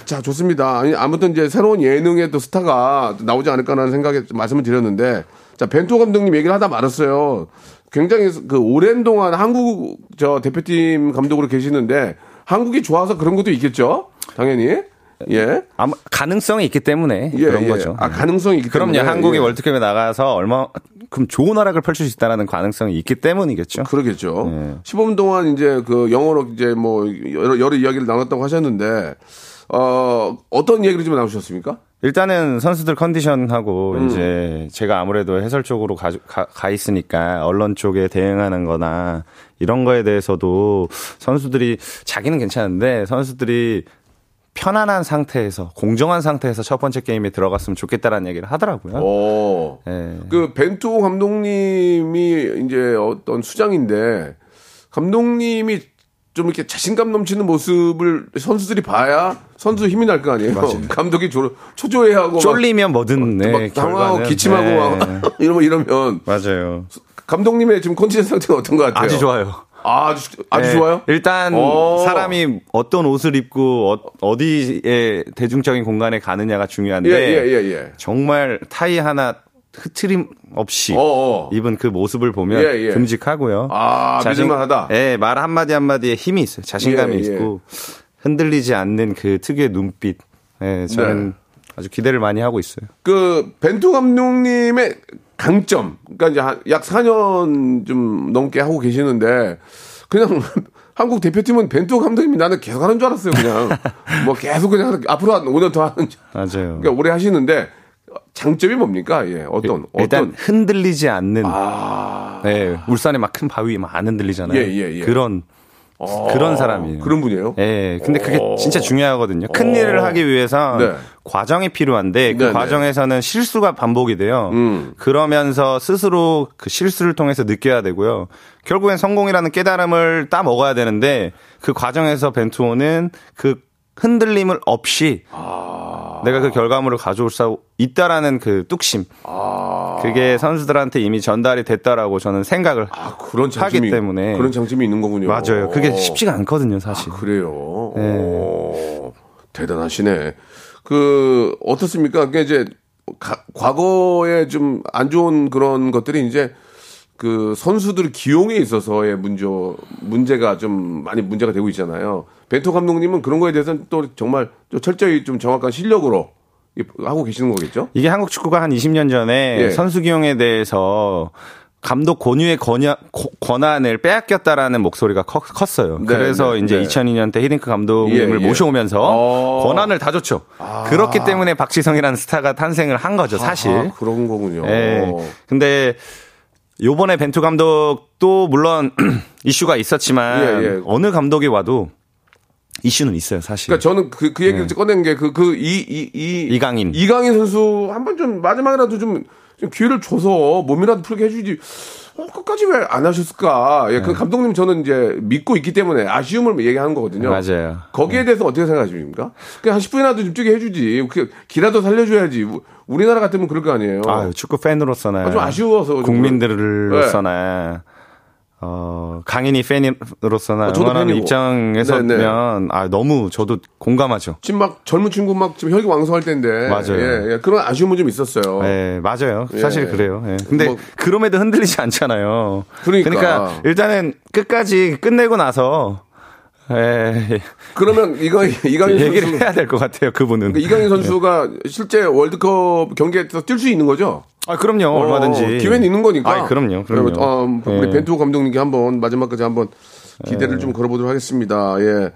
자, 좋습니다. 아니, 아무튼 이제 새로운 예능의 또 스타가 나오지 않을까라는 생각에 좀 말씀을 드렸는데, 자, 벤투 감독님 얘기를 하다 말았어요. 굉장히 그 오랜 동안 한국 저 대표팀 감독으로 계시는데, 한국이 좋아서 그런 것도 있겠죠? 당연히. 예. 아마 가능성이 있기 때문에 예, 그런 예. 거죠. 아, 가능성이 있기 그럼요. 때문에. 한국이 예. 월드컵에 나가서 얼마큼 좋은 활약을 펼칠 수 있다는 가능성이 있기 때문이겠죠. 그러겠죠. 예. 15분 동안 이제 그 영어로 이제 뭐 여러, 여러 이야기를 나눴다고 하셨는데, 어, 어떤 얘기를 좀 나누셨습니까? 일단은 선수들 컨디션하고 음. 이제 제가 아무래도 해설 쪽으로 가, 가, 가 있으니까 언론 쪽에 대응하는 거나 이런 거에 대해서도 선수들이 자기는 괜찮은데 선수들이 편안한 상태에서 공정한 상태에서 첫 번째 게임에 들어갔으면 좋겠다라는 얘기를 하더라고요. 어. 예. 그 벤투 감독님이 이제 어떤 수장인데 감독님이 좀 이렇게 자신감 넘치는 모습을 선수들이 봐야 선수 힘이 날 거 아니에요. 감독이 조, 초조해하고 막- 쫄리면 뭐든 네, 막 당황하고 결과는. 기침하고 네. 막 이러면 이러면 맞아요. 감독님의 지금 컨디션 상태는 어떤 것 같아요? 아주 좋아요. 아, 아주 아주 네. 좋아요. 일단 오. 사람이 어떤 옷을 입고 어, 디에 대중적인 공간에 가느냐가 중요한데 예, 예, 예, 예. 정말 타이 하나 흐트림 없이 어, 어. 입은 그 모습을 보면 예, 예. 듬직하고요. 아, 믿을만하다. 예, 말 한마디 한마디에 힘이 있어요. 자신감이 예, 예. 있고 흔들리지 않는 그 특유의 눈빛. 예, 저는 네. 아주 기대를 많이 하고 있어요. 그 벤투 감독님의 강점, 그러니까 이제 한- 약 4년 좀 넘게 하고 계시는데 그냥 한국 대표팀은 벤투 감독님이 나는 계속 하는 줄 알았어요. 그냥 뭐 계속 그냥 앞으로 한 5년 더 하는 줄. 맞아요. 그러니까 오래 하시는데 장점이 뭡니까? 예, 어떤 일단 어떤 흔들리지 않는. 아, 네, 울산에 막큰 바위 막 안 흔들리잖아요. 예, 예, 예. 그런 그런 사람이에요. 그런 분이에요? 예, 근데 그게 오. 진짜 중요하거든요. 큰 일을 하기 위해서 네. 과정이 필요한데 그 네, 네. 과정에서는 실수가 반복이 돼요. 음. 그러면서 스스로 그 실수를 통해서 느껴야 되고요. 결국엔 성공이라는 깨달음을 따 먹어야 되는데 그 과정에서 벤투호는 그 흔들림을 없이 아. 내가 그 결과물을 가져올 수 있다라는 그 뚝심. 아. 그게 선수들한테 이미 전달이 됐다라고 저는 생각을 아, 그런 하기 장점이 때문에. 그런 장점이 있는 거군요. 맞아요. 그게 쉽지가 않거든요, 사실. 아, 그래요. 네. 오, 대단하시네. 그 어떻습니까? 그게 이제 가- 과거에 좀 안 좋은 그런 것들이 이제 그 선수들 기용에 있어서의 문제 문제가 좀 많이 문제가 되고 있잖아요. 벤토 감독님은 그런 거에 대해서는 또 정말 좀 철저히 좀 정확한 실력으로 하고 계시는 거겠죠? 이게 한국 축구가 한 20년 전에 예. 선수 기용에 대해서 감독 권유의 권야, 고- 권한을 빼앗겼다라는 목소리가 커- 컸어요. 네, 그래서 네, 이제 네. 2002년 때 히딩크 감독님을 예, 예. 모셔오면서 어. 권한을 다 줬죠. 그렇기 때문에 박지성이라는 스타가 탄생을 한 거죠, 사실. 아, 그런 거군요. 예. 근데 요번에 벤투 감독도 물론 이슈가 있었지만 예, 예. 어느 감독이 와도 이슈는 있어요, 사실. 그러니까 저는 그, 그 얘기를 꺼낸 게 그, 그, 이, 이, 이. 네. 이강인. 이강인 선수 한 번 좀 마지막이라도 좀, 좀 기회를 줘서 몸이라도 풀게 해주지. 어, 끝까지 왜 안 하셨을까? 예, 그 감독님 저는 이제 믿고 있기 때문에 아쉬움을 얘기하는 거거든요. 네. 맞아요. 거기에 대해서 어떻게 생각하십니까? 그냥 한 10분이라도 좀 뛰게 해주지. 그 기라도 살려줘야지. 우- 우리나라 같으면 그럴 거 아니에요. 아유, 축구 팬으로서나 아, 좀 아쉬워서 좀 국민들로서나 어, 강인이 팬으로서나 어, 응원하는. 입장에서면 네, 네. 아, 너무 저도 공감하죠. 지금 막 젊은 친구 막 지금 혈기 왕성할 때인데. 맞아요. 예, 예, 그런 아쉬움은 좀 있었어요. 네, 맞아요. 예. 사실 그래요. 예. 근데 뭐- 그럼에도 흔들리지 않잖아요. 그러니까. 일단은 끝까지 끝내고 나서 예, 그러면 이거 이강인 얘기를 선수 해야 될 것 같아요. 그분은. 그러니까 이강인 선수가 실제 월드컵 경기에서 뛸 수 있는 거죠? 아, 그럼요. 얼마든지. 어, 기회는 있는 거니까. 아, 그럼요. 그럼요. 어, 우리 예. 벤투 감독님께 한번 마지막까지 한번 기대를 좀 걸어보도록 하겠습니다. 예.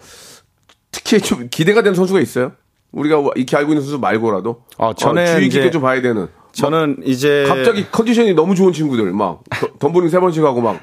특히 좀 기대가 되는 선수가 있어요? 우리가 익히 알고 있는 선수 말고라도. 어, 저는 주의 깊게 좀 봐야 되는. 저는 이제 갑자기 컨디션이 너무 좋은 친구들 막 더- 덤블링 세 번씩 하고 막, 막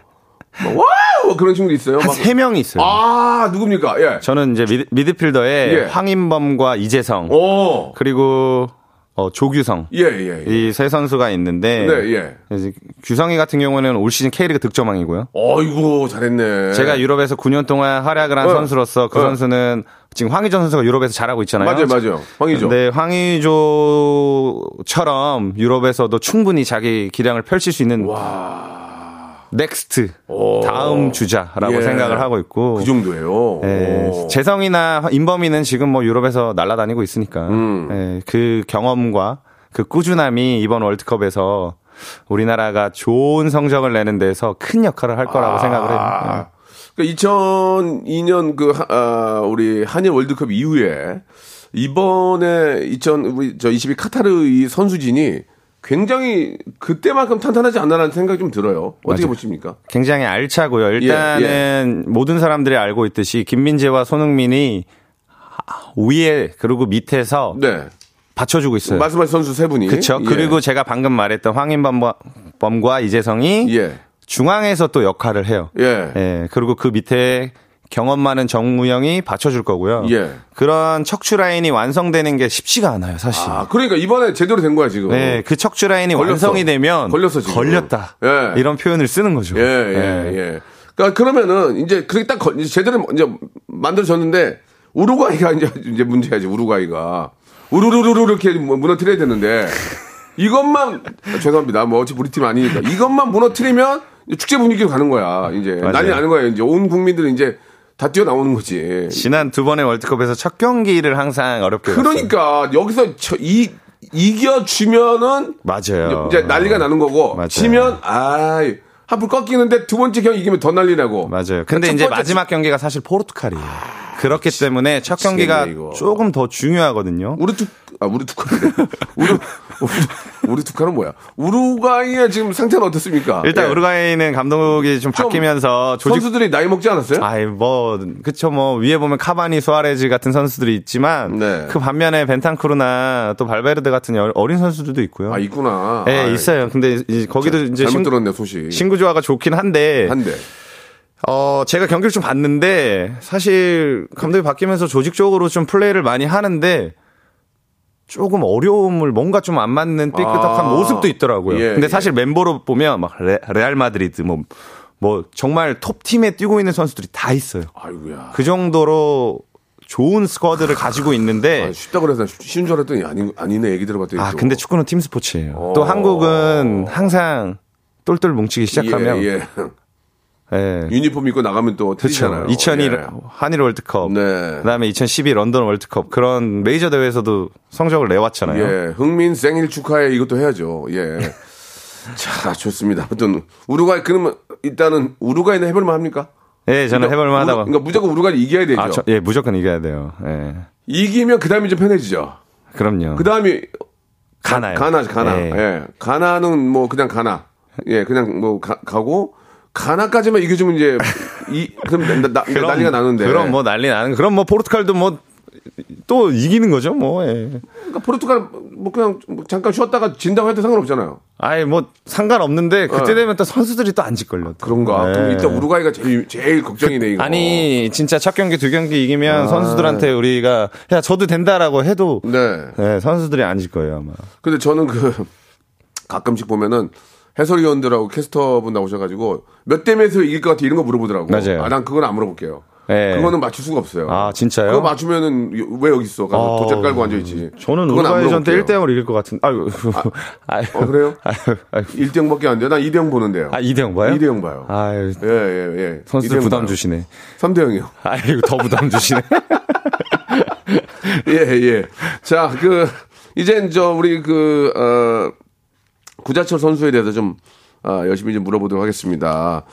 Wow 그런 친구도 있어요. 한 막. 세 명이 있어요. 아 누굽니까? 예. 저는 이제 미드, 미드필더에 예. 황인범과 이재성 오. 그리고 어, 조규성 예, 예. 예. 이 세 선수가 있는데 네, 예. 이제 규성이 같은 경우는 올 시즌 K리그 득점왕이고요. 어이구 잘했네. 제가 유럽에서 9년 동안 활약을 한 어. 선수로서 그 어. 선수는 지금 황의조 선수가 유럽에서 잘하고 있잖아요. 맞아요, 맞아요. 황의조. 근데 황의조처럼 유럽에서도 충분히 자기 기량을 펼칠 수 있는 next 다음 주자라고 예. 생각을 하고 있고 그 정도예요. 예, 오. 재성이나 인범이는 지금 뭐 유럽에서 날아다니고 있으니까 음. 예, 그 경험과 그 꾸준함이 이번 월드컵에서 우리나라가 좋은 성적을 내는 데서 큰 역할을 할 거라고 생각을 해요. 예. 그러니까 2002년 그 하- 아, 우리 한일 월드컵 이후에 이번에 2000 우리 저 22 카타르 이 선수진이 굉장히 그때만큼 탄탄하지 않나라는 생각이 좀 들어요. 어떻게 맞아요. 보십니까? 굉장히 알차고요. 일단은 모든 사람들이 알고 있듯이 김민재와 손흥민이 위에 그리고 밑에서 네. 받쳐주고 있어요. 말씀하신 선수 세 분이. 그렇죠. 예. 그리고 제가 방금 말했던 황인범과 범과 이재성이 예. 중앙에서 또 역할을 해요. 예. 예, 그리고 그 밑에 경험 많은 정무영이 받쳐줄 거고요. 예. 그런 척추 라인이 완성되는 게 쉽지가 않아요, 사실. 아, 그러니까 이번에 제대로 된 거야, 지금. 네, 그 척추 라인이 걸렸어. 완성이 되면 걸렸어, 지금. 걸렸다. 예. 이런 표현을 쓰는 거죠. 예, 예, 예. 그러니까 그러면은 이제 그렇게 딱 걸- 이제 제대로 이제 만들어졌는데 우루과이가 이제 이제 문제야지 우루과이가 우르르르르 이렇게 뭐 무너뜨려야 되는데 이것만 죄송합니다. 뭐 어차피 우리 팀 아니니까 이것만 무너뜨리면 축제 분위기로 가는 거야. 이제 맞아요. 난리 나는 거야. 이제 온 국민들은 이제 다 뛰어 나오는 거지. 지난 두 번의 월드컵에서 첫 경기를 항상 어렵게 갔어요. 그러니까 여기서 저, 이 이겨 주면은 맞아요. 이제 난리가 나는 거고 맞아요. 지면 아이 한풀 꺾이는데 두 번째 경기 이기면 더 난리 나고 맞아요. 근데 첫 이제 마지막 경기가 사실 포르투갈이에요. 그렇기 때문에 첫 경기가 미치겠네, 이거. 조금 더 중요하거든요. 우르투 아 우르투 우르 우리 두 칸은 뭐야? 우루과이의 지금 상태는 어떻습니까? 일단 예. 우루과이는 감독이 좀 좀 바뀌면서 조직 선수들이 나이 먹지 않았어요? 아이 뭐 그쵸 뭐 위에 보면 카바니 수아레즈 같은 선수들이 있지만 네. 그 반면에 벤탄쿠르나 또 발베르데 같은 여- 어린 선수들도 있고요. 아, 있구나. 예, 아, 있어요. 근데 이제 거기도 이제 잘못 신, 들었네, 소식. 신구 조화가 좋긴 한데 한대. 어, 제가 경기를 좀 봤는데, 사실, 감독이 바뀌면서 조직적으로 좀 플레이를 많이 하는데, 조금 어려움을 뭔가 좀 안 맞는 삐끗한 아. 모습도 있더라고요. 예, 근데 예. 사실 멤버로 보면, 막, 레, 레알 마드리드, 뭐, 뭐, 정말 톱 팀에 뛰고 있는 선수들이 다 있어요. 아이고야. 그 정도로 좋은 squad를 가지고 있는데, 아, 쉽다 그래서 쉬운 줄 알았더니 아니, 아니네, 얘기 들어봤더니. 아, 또. 근데 축구는 팀 스포츠예요. 어. 또 한국은 항상 똘똘 뭉치기 시작하면, 예, 예. 예. 유니폼 입고 나가면 또. 틀리잖아요. 2002 예. 한일 월드컵, 네. 그다음에 2012 런던 월드컵 그런 메이저 대회에서도 성적을 내왔잖아요. 예, 흥민 생일 축하해 이것도 해야죠. 예. 자, 좋습니다. 아무튼 우루과이 그러면 일단은 우루과이는 해볼만 합니까? 예, 저는 해볼만 하다고. 그러니까 무조건 우루과이 이겨야 되죠. 아, 저- 예, 무조건 이겨야 돼요. 예. 이기면 그 다음이 좀 편해지죠. 그럼요. 그 다음이 가나요. 가나, 가나. 예. 예. 가나는 뭐 그냥 가나. 예, 그냥 뭐 가, 고 가나까지만 이겨주면 이제 이 그럼 나, 나, 그럼- 난리가 나는데. 그럼 뭐 난리 나는. 그럼 뭐 포르투갈도 뭐 또 이기는 거죠, 뭐. 예. 그러니까 포르투갈 뭐 그냥 뭐 잠깐 쉬었다가 진다고 해도 상관없잖아요. 아이 뭐 상관없는데 그때 어. 되면 또 선수들이 또 안. 또. 그런가? 예. 그럼 일단 우루과이가 제일 제일 걱정이네 이거. 아니 진짜 첫 경기 두 경기 이기면 아. 선수들한테 우리가 야 저도 된다라고 해도 네. 예, 선수들이 안 질 거예요 아마. 근데 저는 그 가끔씩 보면은 해설위원들하고 캐스터분 나오셔가지고 몇 대 몇으로 이길 것 같아 이런 거 물어보더라고. 맞아요. 아, 난 그건 안 물어볼게요. 예. 그거는 맞출 수가 없어요. 아, 진짜요? 그거 맞추면은 왜 여기 있어? 가서 아, 돗자리 깔고 앉아있지. 저는 우루과이전 때 물어볼게요. 1대0으로 이길 것 같은. 아유. 아유. 어, 그래요? 아유, 아유. 1대0 밖에 안 돼요. 난 2대0 보는데요. 아, 2대0 봐요? 2대0 봐요. 아유. 예, 예, 예. 선수들 부담 주시네. 3대0이요. 아이고, 더 부담 주시네. 예, 예. 자, 그, 이젠 저, 우리 그, 어, 구자철 선수에 대해서 좀, 아, 열심히 좀 물어보도록 하겠습니다.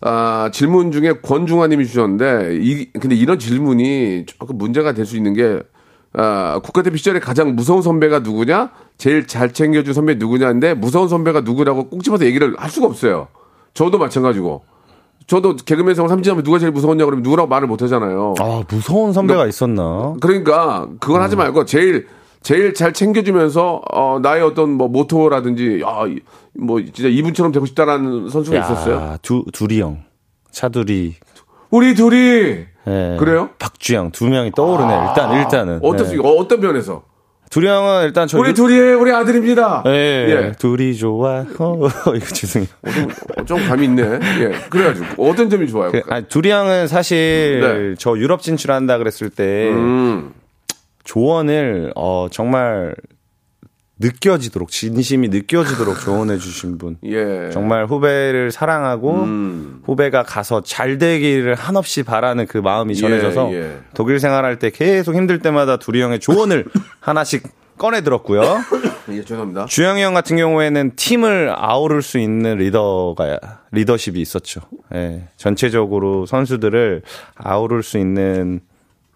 아, 질문 중에 권중환 님이 주셨는데, 이, 근데 이런 질문이 조금 문제가 될 수 있는 게, 아, 국가대표 시절에 가장 무서운 선배가 누구냐? 제일 잘 챙겨준 선배 누구냐인데, 무서운 선배가 누구라고 꼭 집어서 얘기를 할 수가 없어요. 저도 마찬가지고. 저도 개그맨 생활 3년 하면 누가 제일 무서웠냐 그러면 누구라고 말을 못 하잖아요. 아, 무서운 선배가 있었나? 그러니까 그건 음. 하지 말고 제일 제일 잘 챙겨주면서 어 나의 어떤 뭐 모토라든지 아뭐 진짜 이분처럼 되고 싶다라는 선수가 있었어요. 두, 두리 형. 차두리. 우리 둘이 예. 그래요? 박주영 두 명이 떠오르네. 일단, 일단은. 어떻습니까? 예. 어, 어떤 면에서? 두리 형은 일단 저. 우리 유- 둘이 우리 아들입니다. 예. 예. 둘이 좋아. 어, 이거 죄송해요. 좀, 좀 감이 있네. 예. 그래가지고 어떤 점이 좋아요? 그, 아니, 두리 형은 사실 네. 저 유럽 진출한다 그랬을 때 음. 조언을 어 정말 느껴지도록 진심이 느껴지도록 조언해 주신 분. 예. 정말 후배를 사랑하고 음. 후배가 가서 잘 되기를 한없이 바라는 그 마음이 전해져서 예. 독일 생활할 때 계속 힘들 때마다 두리 형의 조언을 하나씩 꺼내 들었고요. 예, 죄송합니다. 주영이 형 같은 경우에는 팀을 아우를 수 있는 리더가 리더십이 있었죠. 예. 전체적으로 선수들을 아우를 수 있는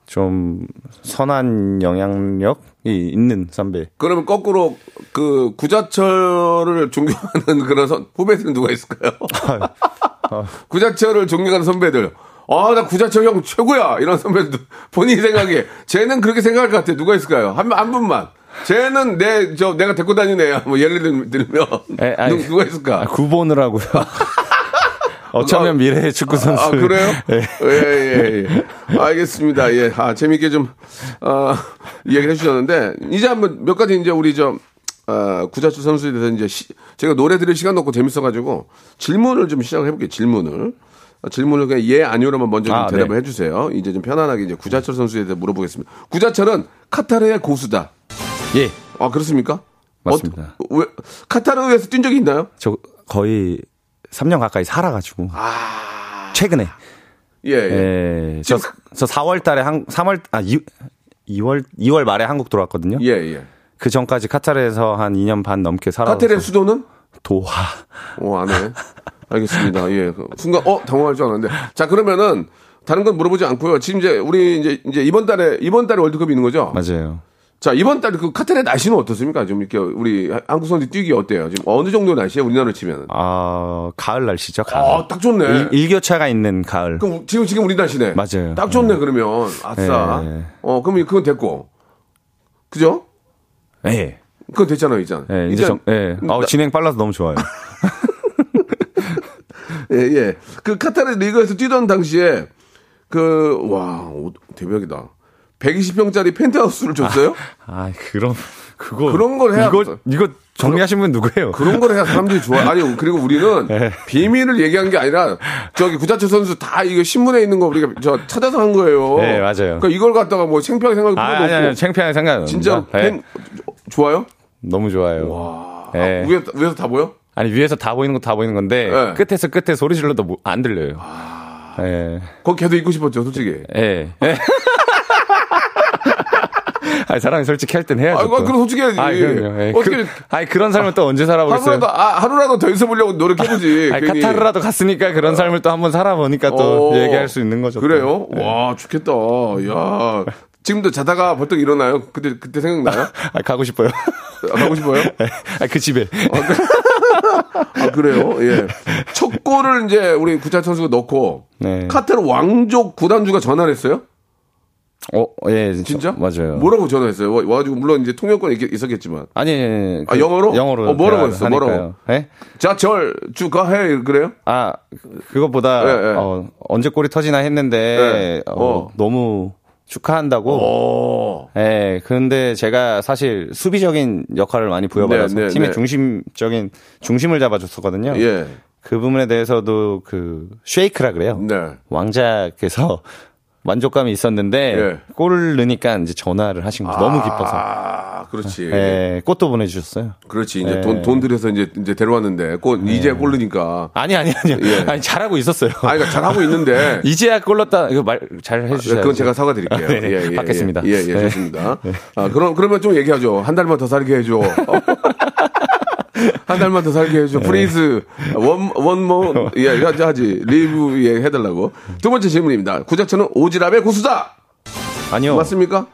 좀 선한 영향력이 있는 선배. 그러면 거꾸로 그 구자철을 존경하는 그런 선, 후배들은 누가 있을까요? 구자철을 존경하는 선배들. 아, 나 구자철 형 최고야! 이런 선배들. 본인이 생각에. 쟤는 그렇게 생각할 것 같아. 누가 있을까요? 한, 한 분만. 쟤는 내, 저, 내가 데리고 애야. 뭐, 예를 들- 들면. 에, 아니, 누, 가 있을까? 아, 구본을 하고요. 어쩌면 미래의 축구 선수. 아, 그래요? 예. 예, 예, 예. 알겠습니다. 예. 아, 재밌게 좀, 어, 이야기를 해주셨는데, 이제 한번 몇 가지 이제 우리 저, 어, 구자철 선수에 대해서 이제 시- 제가 노래 들을 시간 없고 재밌어가지고 질문을 좀 시작을 해볼게요. 질문을. 어, 질문을 그냥 예, 아니오로만 먼저 좀 아, 대답을 네. 해주세요. 이제 좀 편안하게 이제 구자철 선수에 대해서 물어보겠습니다. 구자철은 카타르의 고수다. 예. 아, 그렇습니까? 맞습니다. 어, 왜, 카타르에서 뛴 적이 있나요? 저 거의 3년 가까이 살아가지고. 최근에. 예, 예. 예. 저, 저 4월 달에 한, 3월, 아, 2, 2월, 2월 말에 한국 들어왔거든요. 예, 예. 그 전까지 카타르에서 한 2년 반 넘게 살아서 카타르의 수도는? 도하. 어, 안 해. 알겠습니다. 예. 그 순간, 어, 당황할 줄 알았는데. 자, 그러면은, 다른 건 물어보지 않고요. 지금 이제, 우리 이제, 이제 이번 달에, 이번 달에 월드컵이 있는 거죠? 맞아요. 자, 이번 달 그 카타르 날씨는 어떻습니까? 좀 이렇게 우리 한국 선수 뛰기 어때요? 지금 어느 정도 날씨에 우리나라로 치면? 아, 가을 날씨죠, 가을. 아, 딱 좋네. 일, 일교차가 있는 가을. 그럼 지금 지금 우리 날씨네. 맞아요. 딱 좋네 그러면. 아싸. 네. 어, 그럼 그건 됐고. 그죠? 예. 그건 됐잖아요, 이제. 예, 이제 정, 예. 어, 진행 빨라서 너무 좋아요. 예, 예. 그 카타르 리그에서 뛰던 당시에 그, 와, 오, 대박이다. 120평짜리 펜트하우스를 줬어요? 아, 그럼, 그거. 그런 걸 해야- 이거, 이거 정리하신 분 누구예요? 그런 걸 해야 사람들이 좋아. 아니, 그리고 우리는 네. 비밀을 얘기한 게 아니라 저기 구자철 선수 다 이거 신문에 있는 거 우리가 저 찾아서 한 거예요. 네, 맞아요. 그러니까 이걸 갖다가 뭐 창피하게 생각할 아, 아니. 아니, 창피한 생각은. 진짜 네. 팬 좋아요? 너무 좋아요. 와. 예. 아, 위에, 위에서 다 보여? 아니, 위에서 다 보이는 거 다 보이는 건데, 네. 끝에서 끝에 소리 질러도 뭐- 안 들려요. 예. 거기 계속 있고 싶었죠, 솔직히. 예. 예. 아니, 사람이 솔직히 할 땐 해야죠. 아, 또. 그럼 솔직히 해야지. 아니, 그럼요. 예. 어떻게- 그, 아니, 그런 삶을 또 언제 살아보겠어요? 하루라도, 아, 하루라도 더 있어보려고 노력해보지. 아니, 괜히. 카타르라도 갔으니까 그런 삶을 또 한번 살아보니까 또 어, 얘기할 수 있는 거죠. 또. 그래요? 네. 와, 좋겠다. 야 지금도 자다가 벌떡 일어나요? 그때, 그때 생각나요? 아, 가고 싶어요. 아, 가고 싶어요? 아, 그 집에. 아, 그래요? 예. 첫 골을 이제 우리 구자 선수가 넣고, 네. 카타르 왕족 구단주가 전화를 했어요? 어, 예, 진짜? 맞아요. 뭐라고 전화했어요? 와- 와가지고, 물론 이제 통역권이 있- 있었겠지만. 아니, 아, 영어로? 영어로. 어, 뭐라고 했어? 뭐라고? 하니까요. 예? 자, 절, 주가 해. 그래요? 아, 그것보다, 예, 예. 어, 언제 골이 터지나 했는데, 예. 어, 어. 너무 축하한다고. 오. 예, 그런데 제가 사실 수비적인 역할을 많이 부여받아서 네, 네, 팀의 네. 중심적인, 중심을 잡아줬었거든요. 예. 그 부분에 대해서도 그, 쉐이크라 그래요. 네. 왕자께서 만족감이 있었는데, 예. 골을 넣으니까 이제 전화를 하신 거죠. 너무 기뻐서. 아, 그렇지. 예, 꽃도 보내 주셨어요. 그렇지. 이제 예. 돈, 돈 들여서 이제, 이제 데려왔는데, 꼭 이제 골 넣으니까. 아니, 아니, 아니요. 예. 아니, 잘하고 있었어요. 아, 그러니까 잘하고 있는데. 이제야 골 넣었다. 이거 말 잘 해 주셔야죠. 그건 제가 사과 드릴게요. 네, 예, 예, 받겠습니다. 예, 예, 예, 네. 좋습니다. 아, 그럼, 그러면 좀 얘기하죠. 한 달만 더 살게 해 줘. 한 달만 더 살게 네. 해줘. Please. One, one more, 예, 이거 하지. 리뷰, 예, 해달라고. 두 번째 질문입니다. 구자철은 오지랖의 고수다! 아니요. 맞습니까?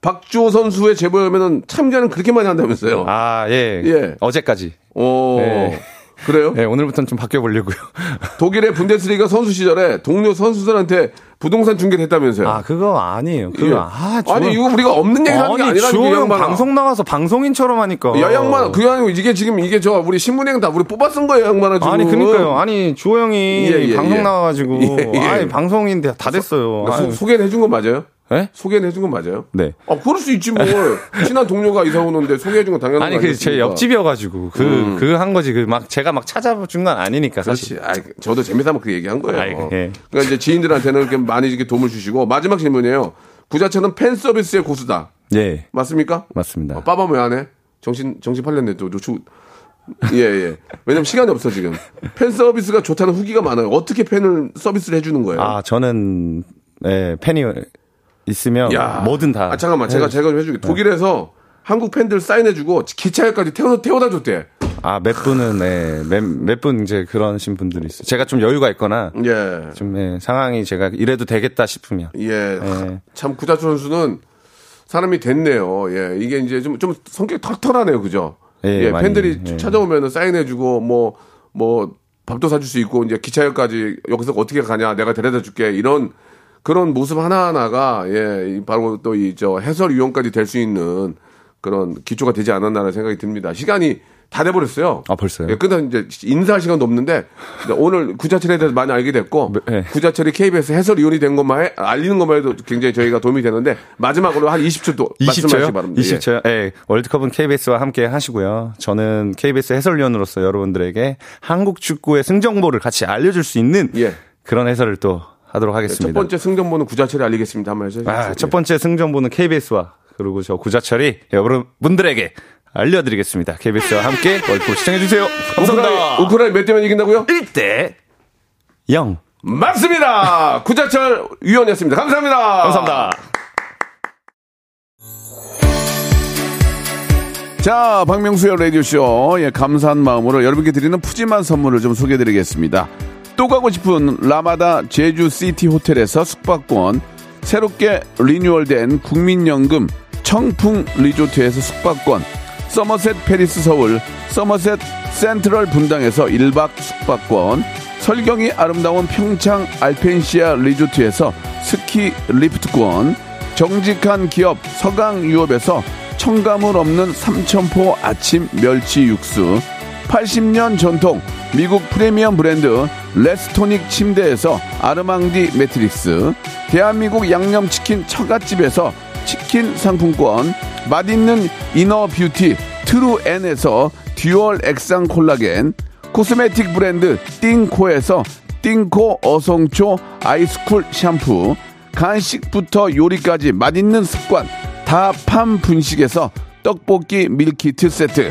박주호 선수의 제보면은 참견은 그렇게 많이 한다면서요. 아, 예. 예. 어제까지. 오, 네. 그래요? 예, 오늘부터는 좀 바뀌어 보려고요. 독일의 분데스리가 선수 시절에 동료 선수들한테 부동산 중개를 했다면서요. 아, 그거 아니에요. 그거, 예. 아, 아니, 이거 우리가 없는 얘기를 하는 게 아니, 아니라는 주호. 방송 나가서 방송인처럼 하니까. 야, 양반, 그게 아니고 이게 지금 이게 저 우리 신문행 다 우리 뽑아 쓴 거예요, 양반아 지금. 아니, 그니까요. 아니, 주호 형이 예, 예, 방송 예. 나와가지고. 예, 예. 아니, 방송인 다, 다 됐어요. 그러니까 소. 소개는 해준 건 맞아요? 예? 소개는 해준 건 맞아요? 네. 아, 그럴 수 있지 뭘. 친한 동료가 이사 오는데 소개해준 건 당연한 아니, 거 그, 제? 옆집이어가지고. 그, 그한 거지. 그 막, 제가 막 찾아준 건 아니니까, 사실. 그렇지. 아, 저도 재미삼아 그 얘기한 거예요. 아이, 예. 그러니까 이제 지인들한테는 이렇게 많이 이렇게 도움을 주시고 마지막 질문이에요. 구자철은 팬 서비스의 고수다. 예. 맞습니까? 맞습니다. 어, 빠밤 왜안 해? 정신 정신 팔렸네 또 노출. 예 예. 왜냐면 시간이 없어 지금. 팬 서비스가 좋다는 후기가 많아요. 어떻게 팬을 서비스를 해주는 거예요? 아, 저는, 예, 팬이 있으면 뭐든 다. 아, 잠깐만 제가 제가 좀 해줄게. 독일에서 한국 팬들 사인해주고 기차역까지 태워 태워다 줬대. 아, 몇 분은, 예, 몇, 몇 분 이제 그러신 분들이 있어요. 제가 좀 여유가 있거나, 예. 좀, 예, 상황이 제가 이래도 되겠다 싶으면. 예. 예. 참 구자철 선수는 사람이 됐네요. 예. 이게 이제 좀, 좀 성격이 털털하네요. 그죠? 예, 예. 팬들이 예. 찾아오면은 사인해주고 뭐, 뭐, 밥도 사줄 수 있고 이제 기차역까지 여기서 어떻게 가냐 내가 데려다 줄게 이런 그런 모습 하나하나가 예, 이 바로 또 이 저 해설 위원까지 될 수 있는 그런 기초가 되지 않았나라는 생각이 듭니다. 시간이 다 돼버렸어요. 아, 벌써요? 예, 끝나 이제 인사할 시간도 없는데 오늘 구자철에 대해서 많이 알게 됐고 네. 구자철이 KBS 해설 위원이 된 것만 해, 알리는 것만 해도 굉장히 저희가 도움이 되는데 마지막으로 한 20초 또 말씀하시기 20초요? 바랍니다. 예. 20초요? 예. 월드컵은 KBS와 함께 하시고요. 저는 KBS 해설위원으로서 여러분들에게 한국 축구의 승정보를 같이 알려줄 수 있는 예. 그런 해설을 또 하도록 첫 하겠습니다. 번째 승전보는 구자철이 알리겠습니다. 한번 해주세요. 아, 첫 번째 승정보는 KBS와 그리고 저 구자철이 여러분들에게 알려드리겠습니다. KBS와 함께 월드컵 시청해주세요. 감사합니다. 우크라이, 우크라이 몇 대 면 이긴다고요? 1대 0. 맞습니다. 구자철 위원이었습니다. 감사합니다. 감사합니다. 자, 박명수의 라디오쇼. 예, 감사한 마음으로 여러분께 드리는 푸짐한 선물을 좀 소개해 드리겠습니다. 또 가고 싶은 라마다 제주시티 호텔에서 숙박권, 새롭게 renewal된 국민연금 청풍 리조트에서 숙박권, 서머셋 페리스 서울, 서머셋 센트럴 분당에서 1박 숙박권, 설경이 아름다운 평창 알펜시아 리조트에서 스키 리프트권, 정직한 기업 서강유업에서 첨가물 없는 삼천포 아침 멸치 육수, 80년 전통 미국 프리미엄 브랜드 레스토닉 침대에서 아르망디 매트리스, 대한민국 양념치킨 처갓집에서 치킨 상품권, 맛있는 inner beauty 트루엔에서 dual 액상 콜라겐, Cosmetic 브랜드 띵코에서 띵코 어성초 아이스쿨 샴푸, 간식부터 요리까지 맛있는 습관 다팜 분식에서 떡볶이 밀키트 세트,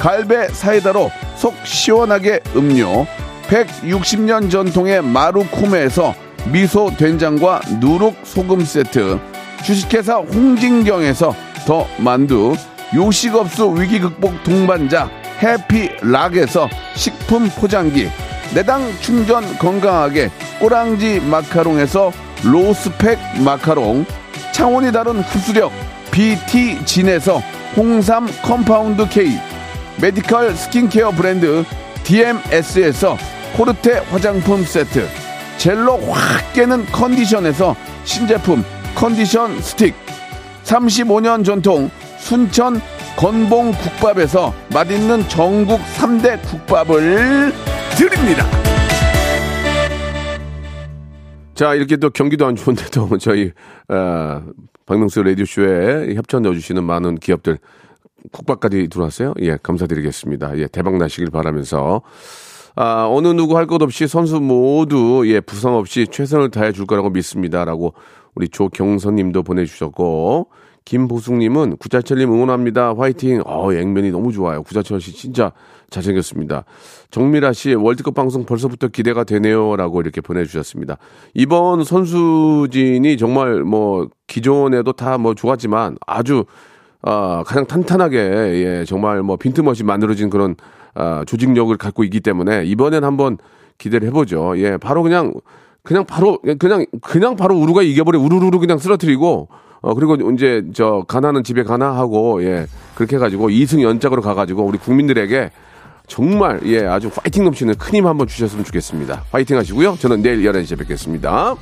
갈배 사이다로 속 시원하게 음료, 160년 전통의 마루코메에서 미소 된장과 누룩 소금 세트, 주식회사 홍진경에서 더 만두, 요식업소 위기 극복 동반자 해피락에서 식품 포장기, 당 충전 건강하게 꼬랑지 마카롱에서 로스펙 마카롱, 차원이 다른 흡수력 비티진에서 홍삼 compound K, 메디컬 스킨케어 브랜드 DMS에서 코르테 화장품 세트, 젤로 확 깨는 컨디션에서 신제품 컨디션 스틱, 35년 전통 순천 건봉 국밥에서 맛있는 전국 3대 국밥을 드립니다. 자, 이렇게 또 경기도 안 좋은데도 저희, 어, 박명수 라디오쇼에 협찬 넣어주시는 많은 기업들 국밥까지 들어왔어요. 예, 감사드리겠습니다. 예, 대박 나시길 바라면서. 아, 어느 누구 할 것 없이 선수 모두, 예, 부상 없이 최선을 다해 줄 거라고 믿습니다 라고 우리 조경선 님도 보내주셨고, 김보숙 님은 구자철 님 응원합니다. 화이팅. 어, 액면이 너무 좋아요. 구자철 씨 진짜 잘생겼습니다. 정미라 씨 월드컵 방송 벌써부터 기대가 되네요 라고 이렇게 보내주셨습니다. 이번 선수진이 정말 뭐 기존에도 다 뭐 좋았지만 아주 아, 가장 탄탄하게 예, 정말 뭐 빈틈없이 만들어진 그런 아, 조직력을 갖고 있기 때문에 이번엔 한번 기대를 해보죠. 예, 바로 그냥 그냥 바로 그냥 그냥 바로 우루가 이겨버려 우르르르 그냥 쓰러뜨리고 어 그리고 이제 저 가나는 집에 가나 하고 예 그렇게 해가지고 2승 연짝으로 가가지고 우리 국민들에게 정말 예 아주 파이팅 넘치는 큰 힘 한번 주셨으면 좋겠습니다. 파이팅 하시고요. 저는 내일 11시에 뵙겠습니다.